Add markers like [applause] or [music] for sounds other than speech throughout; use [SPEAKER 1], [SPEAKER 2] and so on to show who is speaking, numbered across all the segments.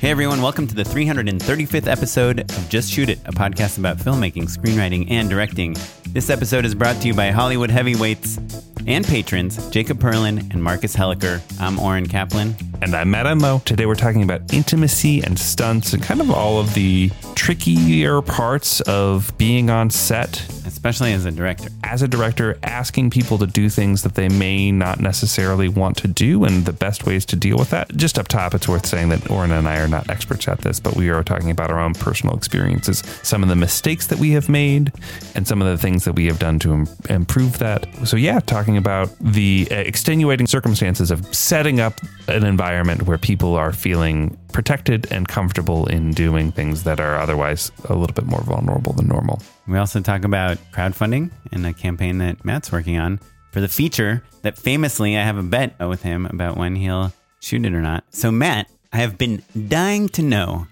[SPEAKER 1] Hey everyone, welcome to the 335th episode of Just Shoot It, a podcast about filmmaking, screenwriting, and directing. This episode is brought to you by Hollywood heavyweights and patrons Jacob Perlin and Marcus Helliker. I'm Oren Kaplan.
[SPEAKER 2] And I'm Matt Enloe. Today we're talking about intimacy and stunts and kind of all of the trickier parts of being on set.
[SPEAKER 1] Especially as a director.
[SPEAKER 2] As a director, asking people to do things that they may not necessarily want to do and the best ways to deal with that. Just up top, it's worth saying that Oren and I are not experts at this, but we are talking about our own personal experiences, some of the mistakes that we have made, and some of the things that we have done to Im- improve that. So, yeah, talking about the uh, extenuating circumstances of setting up an environment where people are feeling protected and comfortable in doing things that are otherwise a little bit more vulnerable than normal.
[SPEAKER 1] We also talk about crowdfunding and a campaign that Matt's working on for the feature that famously I have a bet with him about when he'll shoot it or not. So, Matt, I have been dying to know.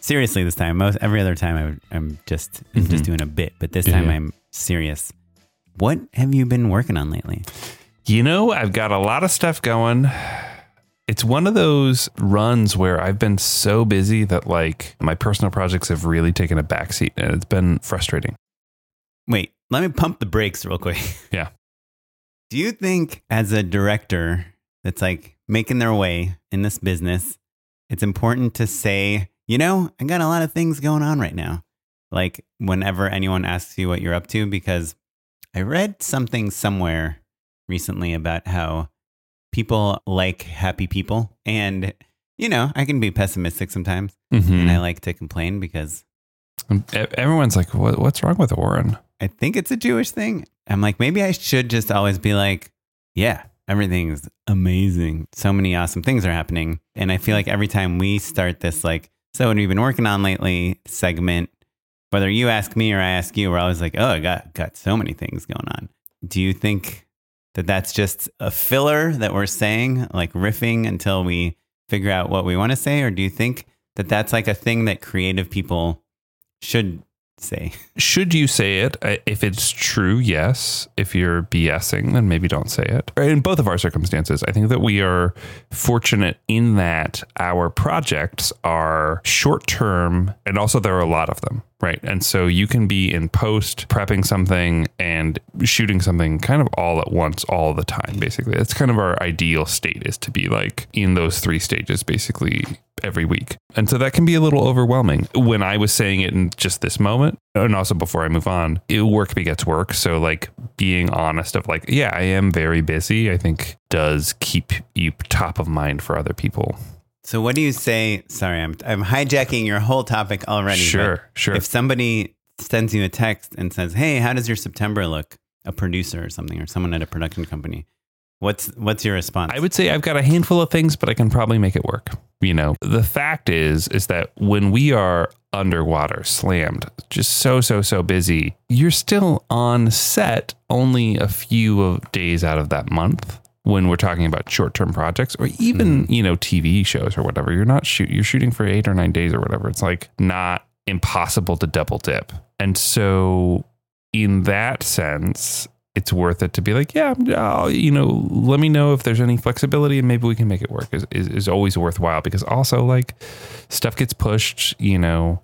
[SPEAKER 1] Seriously, this time. Most every other time, I, am just I'm just doing a bit, but this time
[SPEAKER 2] yeah.
[SPEAKER 1] I'm serious. What have you been working on lately?
[SPEAKER 2] You know, I've got a lot of stuff going. It's one of those runs where I've been so busy that like my personal projects have really taken a backseat and it's been frustrating.
[SPEAKER 1] Wait, let me pump the brakes real quick. [laughs]
[SPEAKER 2] Yeah.
[SPEAKER 1] Do you think, as a director that's like making their way in this business, it's important to say, you know, I got a lot of things going on right now? Like, whenever anyone asks you what you're up to, because I read something somewhere recently about how people like happy people. And, you know, I can be pessimistic sometimes.
[SPEAKER 2] Mm-hmm.
[SPEAKER 1] And I like to complain because
[SPEAKER 2] E- Everyone's like, what, what's wrong with Oren?
[SPEAKER 1] I think it's a Jewish thing. I'm like, maybe I should just always be like, yeah, everything's amazing. So many awesome things are happening. And I feel like every time we start this, like, so what have you been working on lately segment, whether you ask me or I ask you, we're always like, oh, I got, got so many things going on. Do you think that that's just a filler that we're saying, like riffing until we figure out what we want to say? Or do you think that that's like a thing that creative people should say?
[SPEAKER 2] Should you say it? If it's true, yes. If you're BSing, then maybe don't say it. In both of our circumstances, I think that we are fortunate in that our projects are short term and also there are a lot of them, right? And so you can be in post prepping something and shooting something kind of all at once all the time, basically. That's kind of our ideal state is to be like in those three stages basically every week. And so that can be a little overwhelming. When I was saying it in just this moment, and also before I move on, it, work begets work. So like being honest of like, yeah, I am very busy, I think does keep you top of mind for other people.
[SPEAKER 1] So what do you say? Sorry, I'm I'm hijacking your whole topic already.
[SPEAKER 2] Sure, sure.
[SPEAKER 1] If somebody sends you a text and says, "Hey, how does your September look?" A producer or something, or someone at a production company, what's what's your response?
[SPEAKER 2] I would say I've got a handful of things, but I can probably make it work. You know, the fact is, is that when we are underwater, slammed, just so, so, so busy, you're still on set only a few of days out of that month when we're talking about short-term projects or even, you know, TV shows or whatever. You're not shoot, you're shooting for eight or nine days or whatever. It's like not impossible to double dip. And so in that sense, it's worth it to be like, yeah, I'll, you know, let me know if there's any flexibility and maybe we can make it work is, is, is always worthwhile because also like stuff gets pushed, you know,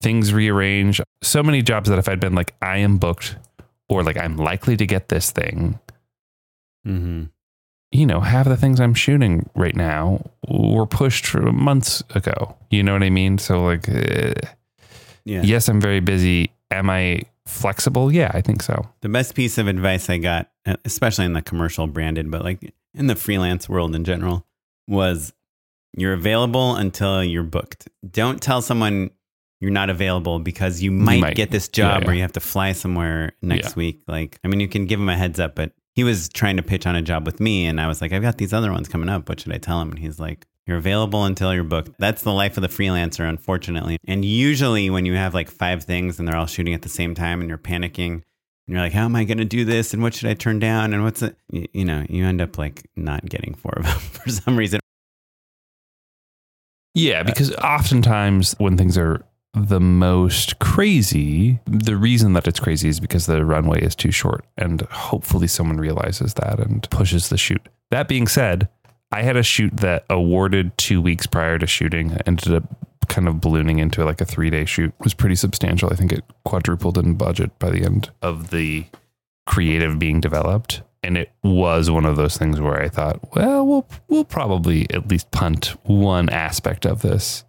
[SPEAKER 2] things rearrange. So many jobs that if I'd been like, I am booked or like I'm likely to get this thing,
[SPEAKER 1] mm-hmm.
[SPEAKER 2] You know, half the things I'm shooting right now were pushed months ago. You know what I mean? So like, eh,
[SPEAKER 1] Yeah.
[SPEAKER 2] yes, I'm very busy. Am I flexible? Yeah, I think so.
[SPEAKER 1] The best piece of advice I got, uh, especially in the commercial branded, but like in the freelance world in general, was you're available until you're booked. Don't tell someone you're not available because you might,
[SPEAKER 2] might.
[SPEAKER 1] get this job
[SPEAKER 2] yeah.
[SPEAKER 1] where you have to fly somewhere next
[SPEAKER 2] Yeah.
[SPEAKER 1] week. Like, I mean, you can give them a heads up, but he was trying to pitch on a job with me. And I was like, I've got these other ones coming up. What should I tell him? And he's like, you're available until you're booked. That's the life of the freelancer, unfortunately. And usually, when you have like five things and they're all shooting at the same time and you're panicking, and you're like, how am I going to do this? And what should I turn down? And what's it? You, you know, you end up like not getting four of [laughs] them for some reason.
[SPEAKER 2] Yeah, because oftentimes when things are the most crazy, the reason that it's crazy is because the runway is too short. And hopefully someone realizes that and pushes the shoot. That being said, I had a shoot that awarded two weeks prior to shooting, ended up kind of ballooning into like a three day shoot. It was pretty substantial. I think it quadrupled in budget by the end of the creative being developed. And it was one of those things where I thought, well, we'll we'll probably at least punt one aspect of this.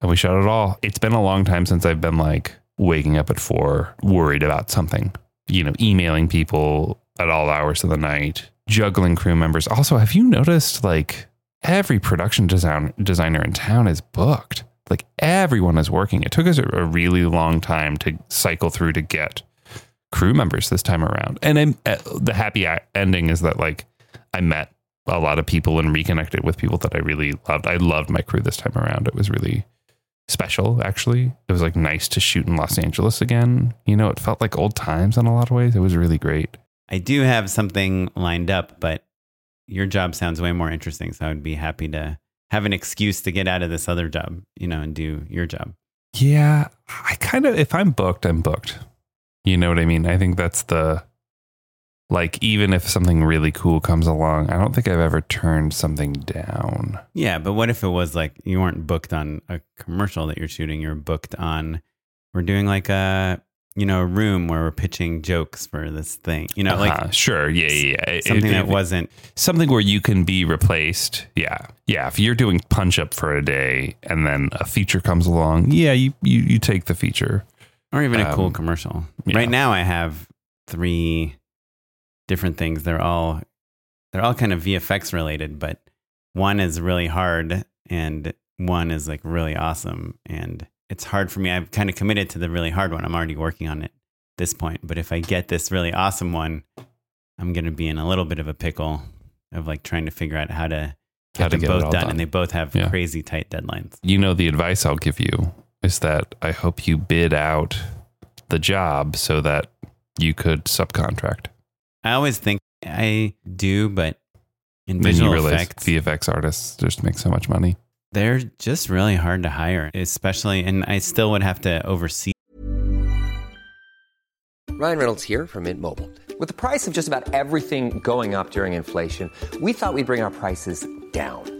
[SPEAKER 2] And we shot it all. It's been a long time since I've been like waking up at four, worried about something, you know, emailing people at all hours of the night, juggling crew members. Also, have you noticed like every production design designer in town is booked? Like everyone is working. It took us a, really long time to cycle through to get crew members this time around. And I'm, uh, the happy ending is that like I met a lot of people and reconnected with people that I really loved. I loved my crew this time around. It was really special actually. It was like nice to shoot in Los Angeles again. You know, it felt like old times in a lot of ways. It was really great.
[SPEAKER 1] I do have something lined up, but your job sounds way more interesting. So I would be happy to have an excuse to get out of this other job, you know, and do your job.
[SPEAKER 2] Yeah, I kind of if I'm booked, I'm booked. You know what I mean? I think that's the like even if something really cool comes along, I don't think I've ever turned something down.
[SPEAKER 1] Yeah, but what if it was like you weren't booked on a commercial that you're shooting? You're booked on, we're doing like a, you know, a room where we're pitching jokes for this thing, you know,
[SPEAKER 2] Uh-huh,
[SPEAKER 1] like
[SPEAKER 2] sure, yeah, yeah, yeah.
[SPEAKER 1] Something
[SPEAKER 2] it-
[SPEAKER 1] that wasn't,
[SPEAKER 2] something where you can be replaced. Yeah. Yeah. If you're doing punch up for a day and then a feature comes along, yeah, you, you, you take the feature.
[SPEAKER 1] or even a cool
[SPEAKER 2] Um,
[SPEAKER 1] commercial.
[SPEAKER 2] yeah.
[SPEAKER 1] Right now, I have three different things. They're all, they're all kind of VFX related, but one is really hard and one is like really awesome. And it's hard for me. I've kind of committed to the really hard one. I'm already working on it at this point. But if I get this really awesome one, I'm going to be in a little bit of a pickle of like trying to figure out how to get
[SPEAKER 2] How to
[SPEAKER 1] them
[SPEAKER 2] get
[SPEAKER 1] both done.
[SPEAKER 2] done.
[SPEAKER 1] And they both have
[SPEAKER 2] Yeah.
[SPEAKER 1] crazy tight deadlines.
[SPEAKER 2] You know, the advice I'll give you is that I hope you bid out the job so that you could subcontract.
[SPEAKER 1] I always think I do, but in
[SPEAKER 2] Then
[SPEAKER 1] visual
[SPEAKER 2] you realize
[SPEAKER 1] effects,
[SPEAKER 2] VFX artists just make so much money.
[SPEAKER 1] they're just really hard to hire, especially, and I still would have to oversee.
[SPEAKER 3] Ryan Reynolds here from Mint Mobile. With the price of just about everything going up during inflation, we thought we'd bring our prices down.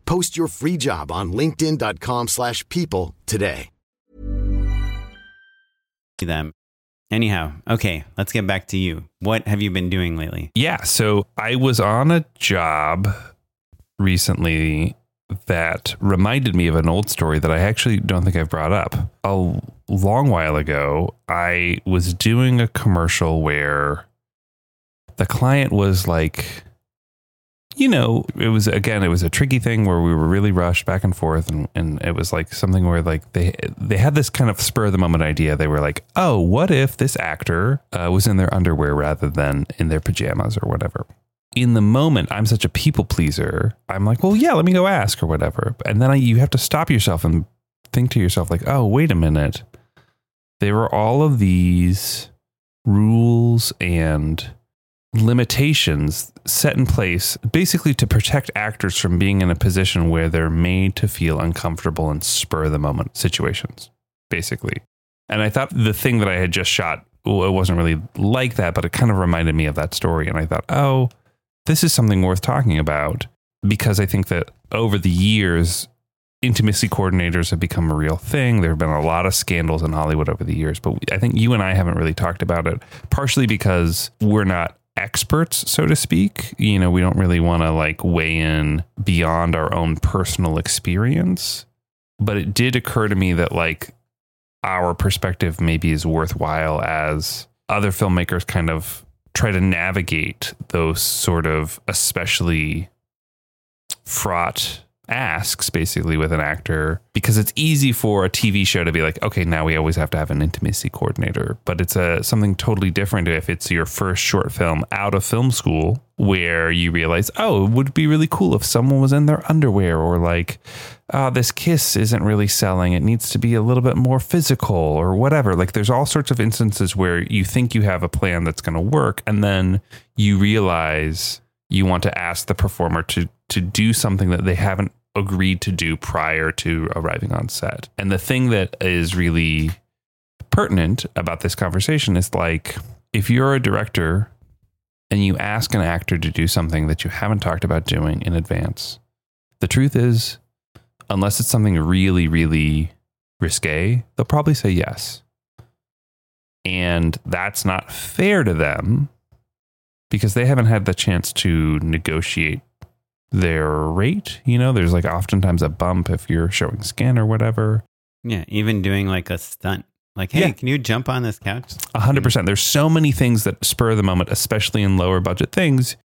[SPEAKER 4] Post your free job on linkedin.com slash people today.
[SPEAKER 1] Them. Anyhow, okay, let's get back to you. What have you been doing lately?
[SPEAKER 2] Yeah. So I was on a job recently that reminded me of an old story that I actually don't think I've brought up. A long while ago, I was doing a commercial where the client was like, you know, it was again, it was a tricky thing where we were really rushed back and forth, and, and it was like something where like they they had this kind of spur of the moment idea. They were like, oh, what if this actor uh, was in their underwear rather than in their pajamas or whatever? In the moment, I'm such a people pleaser. I'm like, well, yeah, let me go ask or whatever. And then I, you have to stop yourself and think to yourself, like, oh, wait a minute. There were all of these rules and limitations set in place basically to protect actors from being in a position where they're made to feel uncomfortable and spur the moment situations, basically. And I thought the thing that I had just shot, it wasn't really like that, but it kind of reminded me of that story. And I thought, oh, this is something worth talking about because I think that over the years, intimacy coordinators have become a real thing. There have been a lot of scandals in Hollywood over the years, but I think you and I haven't really talked about it, partially because we're not experts, so to speak. You know, we don't really want to like weigh in beyond our own personal experience. But it did occur to me that like our perspective maybe is worthwhile as other filmmakers kind of try to navigate those sort of especially fraught asks basically with an actor because it's easy for a TV show to be like, okay, now we always have to have an intimacy coordinator, but it's a something totally different if it's your first short film out of film school where you realize, oh, it would be really cool if someone was in their underwear or like, oh, this kiss isn't really selling. It needs to be a little bit more physical or whatever. Like there's all sorts of instances where you think you have a plan that's going to work and then you realize you want to ask the performer to to do something that they haven't agreed to do prior to arriving on set. And the thing that is really pertinent about this conversation is like if you're a director and you ask an actor to do something that you haven't talked about doing in advance, the truth is, unless it's something really, really risque, they'll probably say yes. And that's not fair to them because they haven't had the chance to negotiate their rate. You know, there's like oftentimes a bump if you're showing skin or whatever.
[SPEAKER 1] Yeah, even doing like a stunt. Like, hey,
[SPEAKER 2] Yeah.
[SPEAKER 1] can you jump on this couch?
[SPEAKER 2] A hundred percent. There's so many things that spur the moment, especially in lower budget things.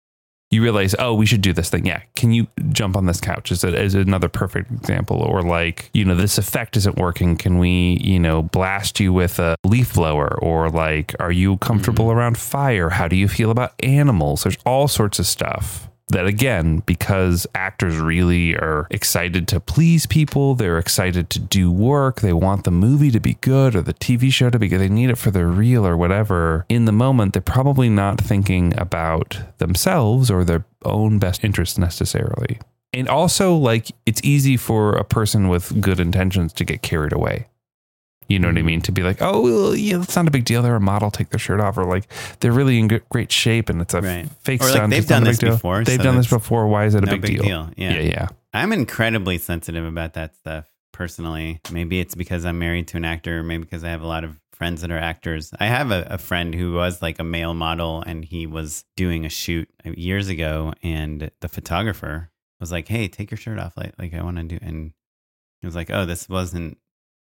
[SPEAKER 2] You realize, oh, we should do this thing. Yeah, can you jump on this couch? Is it is another perfect example? Or like, you know, this effect isn't working. Can we, you know, blast you with a leaf blower? Or like, are you comfortable mm-hmm. around fire? How do you feel about animals? There's all sorts of stuff that again because actors really are excited to please people they're excited to do work they want the movie to be good or the tv show to be good they need it for their reel or whatever in the moment they're probably not thinking about themselves or their own best interests necessarily. And also like it's easy for a person with good intentions to get carried away you know what I mean? To be like, oh, well, yeah, it's not a big deal. They're a model, take their shirt off, or like they're really in great shape and it's a
[SPEAKER 1] Right.
[SPEAKER 2] fake
[SPEAKER 1] Or, like,
[SPEAKER 2] stunt.
[SPEAKER 1] they've done this before,
[SPEAKER 2] They've
[SPEAKER 1] so
[SPEAKER 2] done this before. Why is it a
[SPEAKER 1] no
[SPEAKER 2] big,
[SPEAKER 1] big
[SPEAKER 2] deal?
[SPEAKER 1] deal. Yeah.
[SPEAKER 2] yeah, yeah.
[SPEAKER 1] I'm incredibly sensitive about that stuff personally. Maybe it's because I'm married to an actor, maybe because I have a lot of friends that are actors. I have a, a friend who was like a male model and he was doing a shoot uh, years ago and the photographer was like, Hey, take your shirt off. Like, like I want to do, and he was like, Oh, this wasn't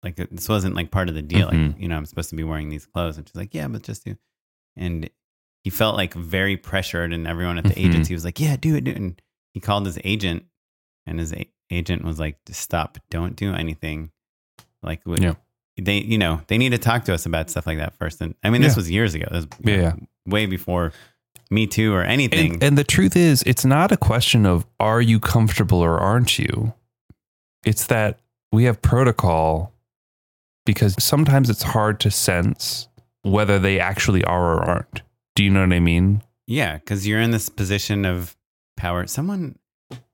[SPEAKER 1] like, this wasn't like part of the deal. Like,
[SPEAKER 2] Mhm.
[SPEAKER 1] you know, I'm supposed to be wearing these clothes. And she's like, Yeah, but just do. And he felt like very pressured and everyone at the
[SPEAKER 2] Mhm.
[SPEAKER 1] agency was like, Yeah, do it, do it. And he called his agent and his a- agent was like, "Just stop, don't do anything." Like, we-
[SPEAKER 2] Yeah.
[SPEAKER 1] they, you know, they need to talk to us about stuff like that first. And I mean, this
[SPEAKER 2] Yeah.
[SPEAKER 1] was years ago. This was
[SPEAKER 2] Yeah, yeah.
[SPEAKER 1] way before Me Too or anything.
[SPEAKER 2] And, and the truth is, it's not a question of are you comfortable or aren't you. It's that we have protocol because sometimes it's hard to sense whether they actually are or aren't. Do you know what I mean?
[SPEAKER 1] Yeah, because you're in this position of power. Someone,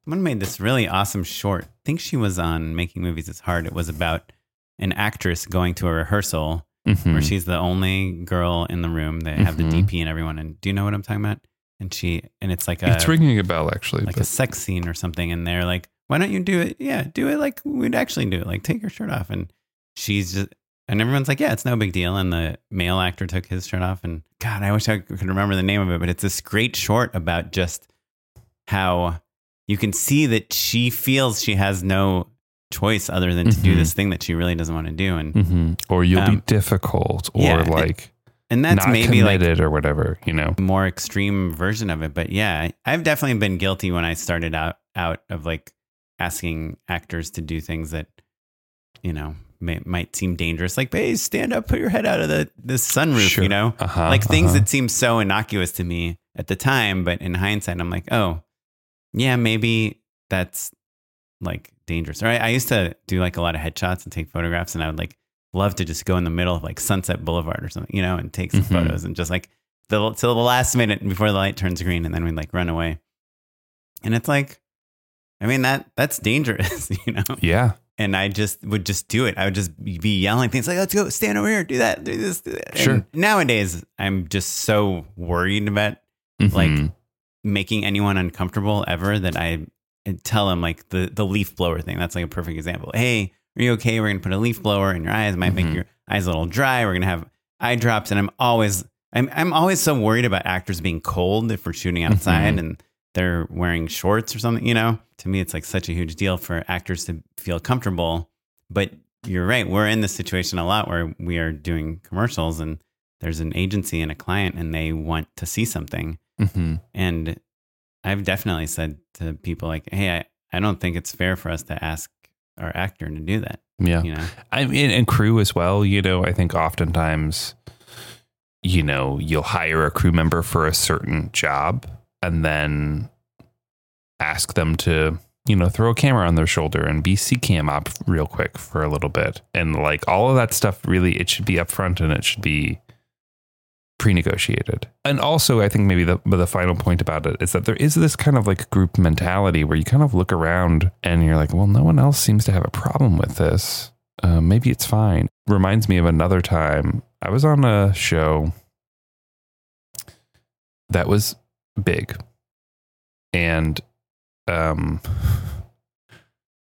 [SPEAKER 1] someone made this really awesome short. I think she was on Making Movies Is Hard. It was about an actress going to a rehearsal
[SPEAKER 2] Mhm.
[SPEAKER 1] where she's the only girl in the room. They have
[SPEAKER 2] Mhm.
[SPEAKER 1] the DP and everyone. And do you know what I'm talking about? And she, and it's like a
[SPEAKER 2] it's ringing a bell, actually.
[SPEAKER 1] like a sex scene or something. And they're like, why don't you do it? Yeah, do it like we'd actually do it. Like take your shirt off. And she's just, and everyone's like, yeah, it's no big deal. And the male actor took his shirt off. And God, I wish I could remember the name of it, but it's this great short about just how you can see that she feels she has no choice other than to do
[SPEAKER 2] Mhm.
[SPEAKER 1] this thing that she really doesn't want to do. And,
[SPEAKER 2] Mhm. Or you'll be
[SPEAKER 1] Um,
[SPEAKER 2] difficult, or
[SPEAKER 1] yeah,
[SPEAKER 2] like
[SPEAKER 1] and that's maybe like
[SPEAKER 2] or whatever. You know.
[SPEAKER 1] more extreme version of it. But yeah, I've definitely been guilty when I started out out of like asking actors to do things that you know may, might seem dangerous, like hey, stand up, put your head out of the the sunroof,
[SPEAKER 2] Sure.
[SPEAKER 1] you know,
[SPEAKER 2] Uh-huh,
[SPEAKER 1] like things
[SPEAKER 2] uh-huh.
[SPEAKER 1] that seem so innocuous to me at the time, but in hindsight, I'm like, oh, yeah, maybe that's like dangerous. Or I, I used to do like a lot of headshots and take photographs, and I would like love to just go in the middle of like Sunset Boulevard or something, you know, and take some
[SPEAKER 2] Mhm.
[SPEAKER 1] photos and just like the till the last minute before the light turns green, and then we like run away. And it's like, I mean that that's dangerous, [laughs] you know.
[SPEAKER 2] Yeah.
[SPEAKER 1] And I just would just do it. I would just be yelling things like, "Let's go, stand over here, do that, do this." Do that.
[SPEAKER 2] Sure.
[SPEAKER 1] And nowadays, I'm just so worried about like
[SPEAKER 2] Mhm.
[SPEAKER 1] making anyone uncomfortable ever that I tell them like the the leaf blower thing. That's like a perfect example. Hey, are you okay? We're gonna put a leaf blower in your eyes. It might make
[SPEAKER 2] Mhm.
[SPEAKER 1] your eyes a little dry. We're gonna have eye drops, and I'm always I'm I'm always so worried about actors being cold if we're shooting outside
[SPEAKER 2] Mhm.
[SPEAKER 1] and they're wearing shorts or something. You know, to me, it's like such a huge deal for actors to feel comfortable. But you're right. We're in this situation a lot where we are doing commercials and there's an agency and a client and they want to see something.
[SPEAKER 2] Mhm.
[SPEAKER 1] And I've definitely said to people like, "Hey, I, I don't think it's fair for us to ask our actor to do that."
[SPEAKER 2] Yeah.
[SPEAKER 1] You know,
[SPEAKER 2] I mean, and crew as well. You know, I think oftentimes, you know, you'll hire a crew member for a certain job and then ask them to, you know, throw a camera on their shoulder and be C cam op real quick for a little bit. And like all of that stuff, really, it should be upfront and it should be pre-negotiated. And also, I think maybe the the final point about it is that there is this kind of like group mentality where you kind of look around and you're like, well, no one else seems to have a problem with this. Uh, maybe it's fine. Reminds me of another time I was on a show that was big, and um,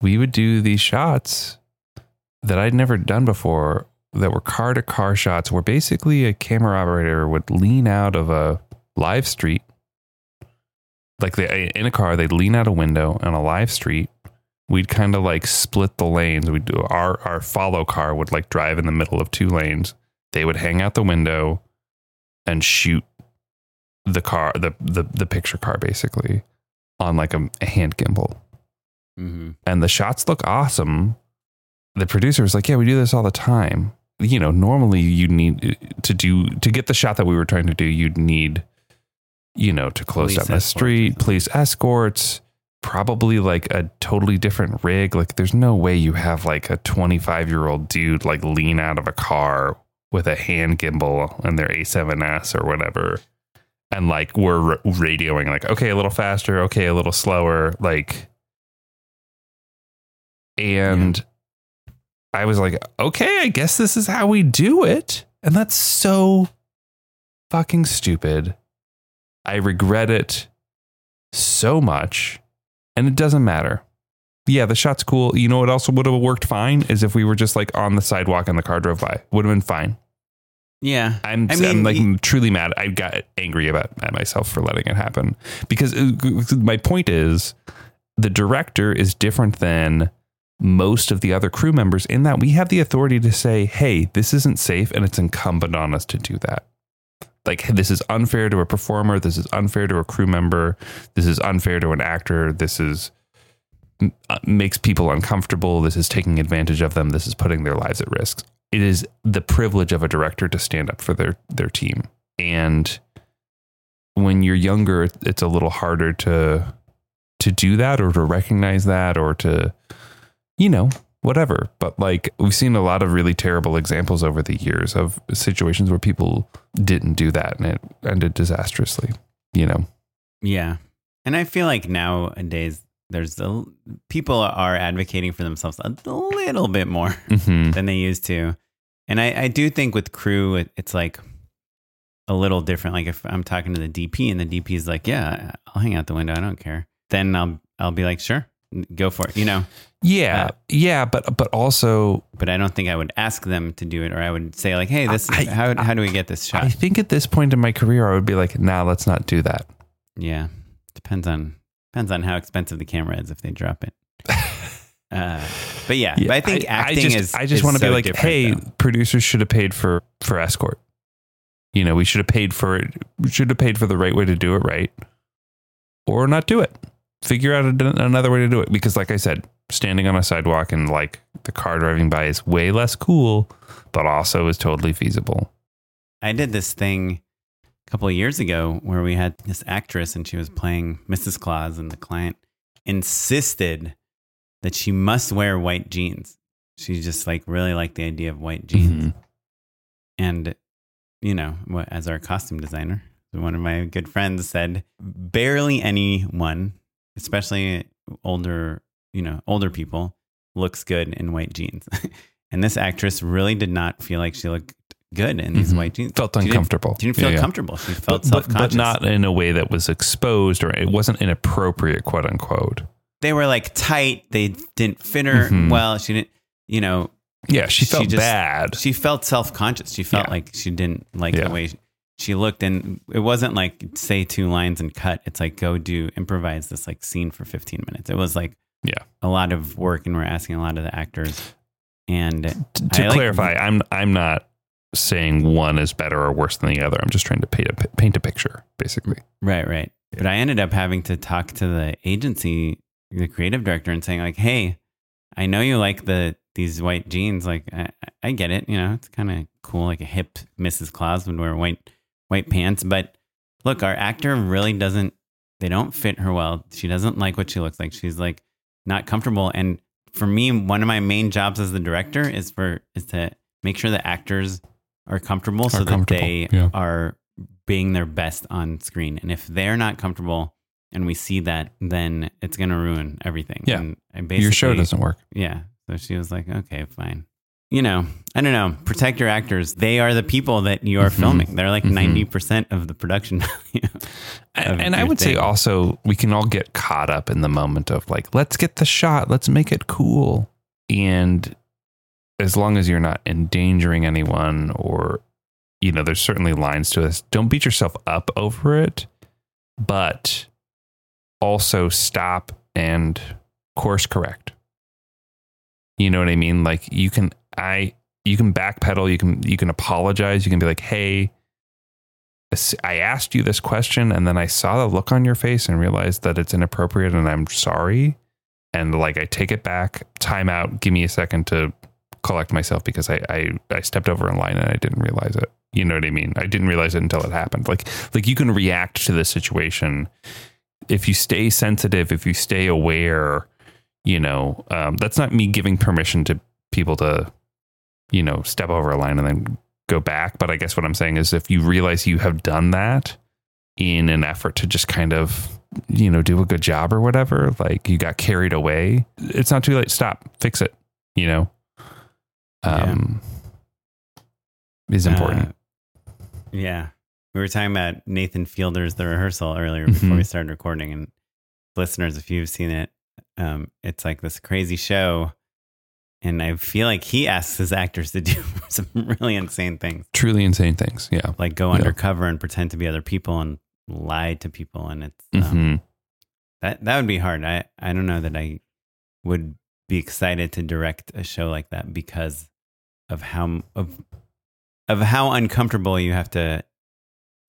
[SPEAKER 2] we would do these shots that I'd never done before that were car to car shots where basically a camera operator would lean out of a live street. Like they in a car, they'd lean out a window on a live street. We'd kind of like split the lanes. We'd do our our follow car would like drive in the middle of two lanes. They would hang out the window and shoot the car, the the the picture car basically on like a, a hand gimbal
[SPEAKER 1] mm-hmm.
[SPEAKER 2] and the shots look awesome. The producer was like, "Yeah, we do this all the time." You know, normally you need to do to get the shot that we were trying to do. You'd need, you know, to close
[SPEAKER 1] Police
[SPEAKER 2] down the street, police escorts, probably like a totally different rig. Like, there's no way you have like a 25 year old dude like lean out of a car with a hand gimbal and their A7S or whatever. And like we're r- radioing, like, okay, a little faster, okay, a little slower, like and I was like, okay, I guess this is how we do it. And that's so fucking stupid. I regret it so much. And it doesn't matter. Yeah, the shot's cool. You know what also would have worked fine is if we were just like on the sidewalk and the car drove by. Would have been fine.
[SPEAKER 1] Yeah,
[SPEAKER 2] I'm,
[SPEAKER 1] I mean,
[SPEAKER 2] am like
[SPEAKER 1] y-
[SPEAKER 2] truly mad. I got angry about at myself for letting it happen because uh, my point is the director is different than most of the other crew members in that we have the authority to say, "Hey, this isn't safe," and it's incumbent on us to do that. Like this is unfair to a performer. This is unfair to a crew member. This is unfair to an actor. This is uh, makes people uncomfortable. This is taking advantage of them. This is putting their lives at risk. It is the privilege of a director to stand up for their their team. And when you're younger, it's a little harder to to do that or to recognize that or to you know, whatever. But like we've seen a lot of really terrible examples over the years of situations where people didn't do that and it ended disastrously, you know.
[SPEAKER 1] Yeah. And I feel like nowadays there's a, people are advocating for themselves a little bit more
[SPEAKER 2] Mhm.
[SPEAKER 1] than they used to. And I, I do think with crew, it, it's like a little different. Like if I'm talking to the DP and the DP is like, yeah, I'll hang out the window. I don't care. Then I'll, I'll be like, sure, go for it, you know?
[SPEAKER 2] Yeah.
[SPEAKER 1] Uh,
[SPEAKER 2] yeah, but but also
[SPEAKER 1] But I don't think I would ask them to do it or I would say like, hey, this,
[SPEAKER 2] I-
[SPEAKER 1] how, how do we get this shot?
[SPEAKER 2] I think at this point in my career I would be like, nah, let's not do that.
[SPEAKER 1] Yeah, depends on depends on how expensive the camera is if they drop it. [laughs] Uh, but yeah, but I think acting
[SPEAKER 2] just,
[SPEAKER 1] is.
[SPEAKER 2] I just
[SPEAKER 1] is
[SPEAKER 2] want to be like, hey,
[SPEAKER 1] though.
[SPEAKER 2] producers should have paid for for escort. You know, we should have paid for it. We should have paid for the right way to do it right, or not do it. Figure out a, another way to do it because, like I said, standing on a sidewalk and like the car driving by is way less cool, but also is totally feasible.
[SPEAKER 1] I did this thing a couple of years ago where we had this actress and she was playing Mrs. Claus, and the client insisted that she must wear white jeans. She just like really liked the idea of white jeans.
[SPEAKER 2] Mhm.
[SPEAKER 1] And, you know, as our costume designer, one of my good friends said, barely anyone, especially older, you know, older people, looks good in white jeans. [laughs] and this actress really did not feel like she looked good in these
[SPEAKER 2] Mhm.
[SPEAKER 1] white jeans.
[SPEAKER 2] Felt
[SPEAKER 1] She didn't-
[SPEAKER 2] uncomfortable.
[SPEAKER 1] She didn't, feel
[SPEAKER 2] Yeah,
[SPEAKER 1] comfortable. She felt
[SPEAKER 2] But,
[SPEAKER 1] self conscious.
[SPEAKER 2] but not in a way that was exposed or it wasn't inappropriate, quote unquote.
[SPEAKER 1] they were like tight. They didn't fit her
[SPEAKER 2] Mhm.
[SPEAKER 1] well. She didn't, you know,
[SPEAKER 2] Yeah, she felt
[SPEAKER 1] just-
[SPEAKER 2] bad.
[SPEAKER 1] She felt self conscious. She felt
[SPEAKER 2] Yeah.
[SPEAKER 1] like she didn't like
[SPEAKER 2] Yeah.
[SPEAKER 1] the way she looked. And it wasn't like say two lines and cut. It's like go do improvise this like scene for 15 minutes. It was like
[SPEAKER 2] Yeah.
[SPEAKER 1] a lot of work and we're asking a lot of the actors. And
[SPEAKER 2] to
[SPEAKER 1] like-
[SPEAKER 2] clarify, I'm I'm not saying one is better or worse than the other. I'm just trying to paint a paint a picture, basically.
[SPEAKER 1] Right, right. But I ended up having to talk to the agency, the creative director, and saying like, "Hey, I know you like the these white jeans. Like, I, I get it. You know, it's kind of cool. Like a hip Mrs. Claus would wear white white pants. But look, our actor really doesn't. They don't fit her well. She doesn't like what she looks like. She's like not comfortable. And for me, one of my main jobs as the director is for is to make sure the actors are comfortable so that
[SPEAKER 2] comfortable,
[SPEAKER 1] they
[SPEAKER 2] yeah.
[SPEAKER 1] are being their best on screen. And if they're not comfortable and we see that, then it's going to ruin everything.
[SPEAKER 2] Yeah.
[SPEAKER 1] And I
[SPEAKER 2] Your show doesn't work.
[SPEAKER 1] Yeah. So she was like, okay, fine. You know, I don't know. Protect your actors. They are the people that you are
[SPEAKER 2] Mhm.
[SPEAKER 1] filming. They're like
[SPEAKER 2] Mhm.
[SPEAKER 1] 90% of the production [laughs] value.
[SPEAKER 2] And, and I would say also we can all get caught up in the moment of like, let's get the shot, let's make it cool. And as long as you're not endangering anyone or you know, there's certainly lines to this. Don't beat yourself up over it, but also stop and course correct. You know what I mean? Like you can I you can backpedal, you can you can apologize, you can be like, "Hey, I asked you this question and then I saw the look on your face and realized that it's inappropriate and I'm sorry." And like I take it back, time out, give me a second to collect myself because I, I I stepped over in line and I didn't realize it. You know what I mean? I didn't realize it until it happened. Like like you can react to the situation if you stay sensitive, if you stay aware, you know, um, that's not me giving permission to people to, you know, step over a line and then go back. But I guess what I'm saying is if you realize you have done that in an effort to just kind of, you know, do a good job or whatever, like you got carried away, it's not too late. Stop, fix it, you know, um, is important.
[SPEAKER 1] Uh, yeah. We were talking about Nathan Fielder's The Rehearsal earlier before
[SPEAKER 2] Mhm.
[SPEAKER 1] we started recording. And listeners, if you've seen it, um, it's like this crazy show. And I feel like he asks his actors to [laughs] do some really insane things,
[SPEAKER 2] Truly insane things. Yeah.
[SPEAKER 1] like go
[SPEAKER 2] Yeah.
[SPEAKER 1] undercover and pretend to be other people and lie to people. And it's um,
[SPEAKER 2] Mhm.
[SPEAKER 1] that that would be hard. I I don't know that I would be excited to direct a show like that because of how of of how uncomfortable you have to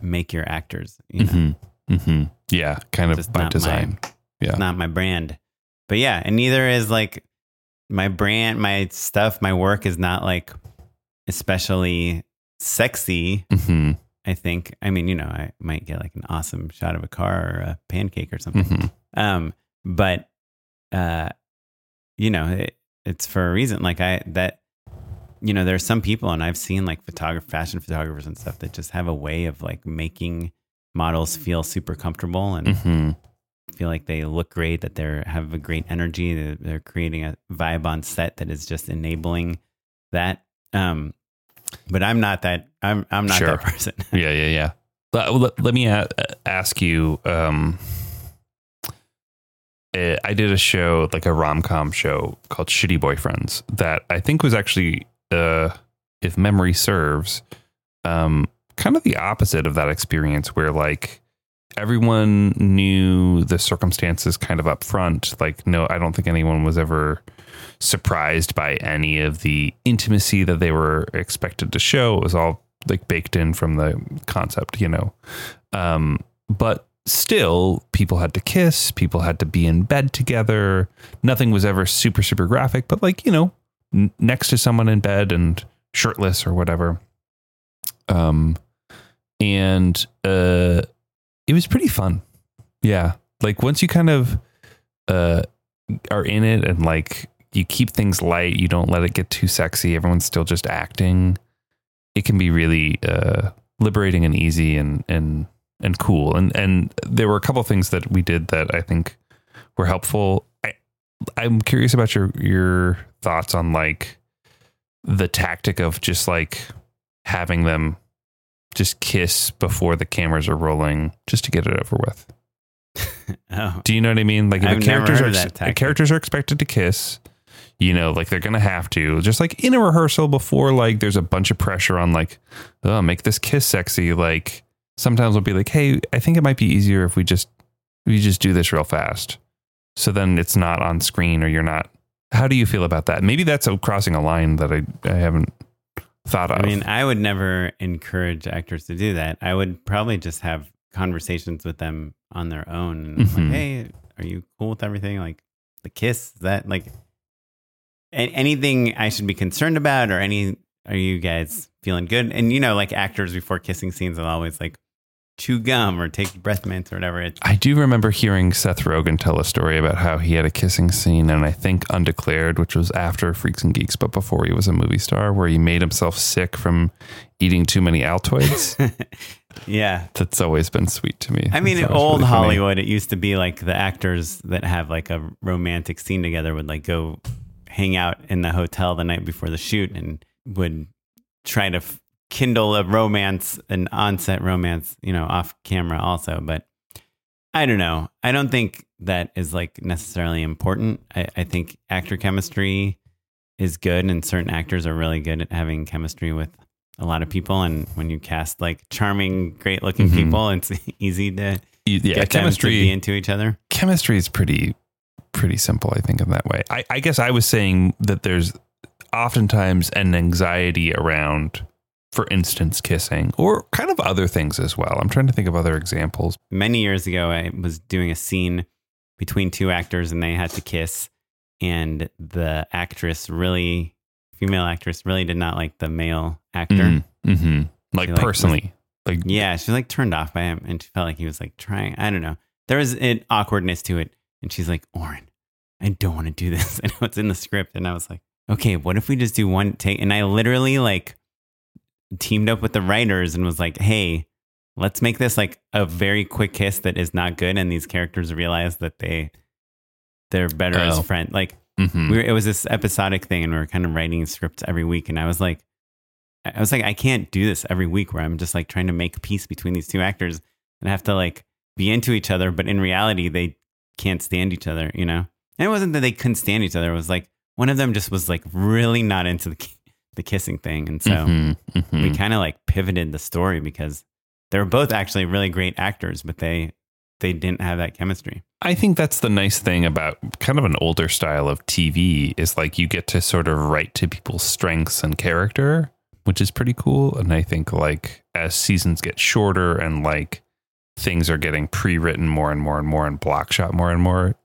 [SPEAKER 1] make your actors. You know,
[SPEAKER 2] Mm-hmm. Mm-hmm. Yeah. Kind of by design. yeah.
[SPEAKER 1] it's not my brand. But yeah, and neither is like my brand, my stuff, my work is not like especially sexy.
[SPEAKER 2] Mm-hmm.
[SPEAKER 1] I think. I mean, you know, I might get like an awesome shot of a car or a pancake or something.
[SPEAKER 2] Mm-hmm.
[SPEAKER 1] Um, but uh, you know, it, it's for a reason. Like I that you know, there's some people and I've seen like photographer fashion photographers and stuff that just have a way of like making models feel super comfortable and
[SPEAKER 2] Mhm.
[SPEAKER 1] feel like they look great, that they have a great energy, that they're creating a vibe on set that is just enabling that. Um, but I'm not that. I'm I'm not
[SPEAKER 2] Sure.
[SPEAKER 1] that person. [laughs]
[SPEAKER 2] Yeah, yeah, yeah. Let, let, let me a- ask you. Um, eh, I did a show, like a rom com show called Shitty Boyfriends, that I think was actually, uh, if memory serves, um, kind of the opposite of that experience, where like everyone knew the circumstances kind of up front. Like, no, I don't think anyone was ever surprised by any of the intimacy that they were expected to show. It was all like baked in from the concept, you know. Um, but still, people had to kiss, people had to be in bed together. Nothing was ever super, super graphic, but like, you know, next to someone in bed and shirtless or whatever. Um, and uh, it was pretty fun. Yeah. Like once you kind of uh, are in it and like you keep things light, you don't let it get too sexy, everyone's still just acting. It can be really uh, liberating and easy and and and cool. And and there were a couple things that we did that I think were helpful. I'm curious about your your thoughts on like the tactic of just like having them just kiss before the cameras are rolling just to get it over with. [laughs]
[SPEAKER 1] oh,
[SPEAKER 2] Do you know what I mean? Like if the characters are
[SPEAKER 1] of that
[SPEAKER 2] ex- the characters are expected to kiss, you know, like they're gonna have to. Just like in a rehearsal before, like there's a bunch of pressure on like, oh, make this kiss sexy. Like sometimes we'll be like, hey, I think it might be easier if we just we just do this real fast. So then it's not on screen or you're not. How do you feel about that? Maybe that's a crossing a line that I I haven't thought of.
[SPEAKER 1] I mean, I would never encourage actors to do that. I would probably just have conversations with them on their own. And
[SPEAKER 2] Mhm.
[SPEAKER 1] like, hey, are you cool with everything? Like the kiss, that like anything I should be concerned about, or any? Are you guys feeling good? And you know, like actors before kissing scenes will always like chew gum or take breath mints or whatever. It's
[SPEAKER 2] I do remember hearing Seth Rogen tell a story about how he had a kissing scene, and I think Undeclared, which was after Freaks and Geeks, but before he was a movie star, where he made himself sick from eating too many Altoids. [laughs]
[SPEAKER 1] yeah.
[SPEAKER 2] That's always been sweet to me.
[SPEAKER 1] I mean, in old
[SPEAKER 2] really funny.
[SPEAKER 1] Hollywood, it used to be like the actors that have like a romantic scene together would like go hang out in the hotel the night before the shoot and would try to f- kindle a romance, an on-set romance, you know, off camera also. But I don't know. I don't think that is like necessarily important. I, I think actor chemistry is good, and certain actors are really good at having chemistry with a lot of people. And when you cast like charming, great-looking
[SPEAKER 2] Mhm.
[SPEAKER 1] people, it's [laughs] easy to
[SPEAKER 2] yeah,
[SPEAKER 1] get them to be
[SPEAKER 2] chemistry.
[SPEAKER 1] into each other.
[SPEAKER 2] Chemistry is pretty, pretty simple. I think in that way. I, I guess I was saying that there's oftentimes an anxiety around, for instance, kissing or kind of other things as well. I'm trying to think of other examples.
[SPEAKER 1] Many years ago, I was doing a scene between two actors, and they had to kiss, and the actress really, female actress, really did not like the male actor.
[SPEAKER 2] Mm-hmm. Mm-hmm. Like
[SPEAKER 1] like,
[SPEAKER 2] personally, like
[SPEAKER 1] Yeah, she was like turned off by him, and she felt like he was like trying. I don't know. There was an awkwardness to it, and she's like, "Oren, I don't want to do this." [laughs] I know it's in the script, and I was like, "Okay, what if we just do one take?" And I literally like teamed up with the writers and was like, "Hey, let's make this like a very quick kiss that is not good," and these characters realize that they they're better
[SPEAKER 2] Oh.
[SPEAKER 1] as friends. Like
[SPEAKER 2] mhm.
[SPEAKER 1] we were, it was this episodic thing, and we were kind of writing scripts every week. And I was like, I was like, I can't do this every week where I'm just like trying to make peace between these two actors and have to like be into each other, but in reality, they can't stand each other, you know. And it wasn't that they couldn't stand each other; it was like one of them just was like really not into the the kissing thing, and so
[SPEAKER 2] Mhm, mhm.
[SPEAKER 1] we kind of like pivoted the story because they were both actually really great actors, but they they didn't have that chemistry.
[SPEAKER 2] I think that's the nice thing about kind of an older style of TV is like you get to sort of write to people's strengths and character, which is pretty cool. And I think like as seasons get shorter and like things are getting pre-written more and more and more and block shot more and more,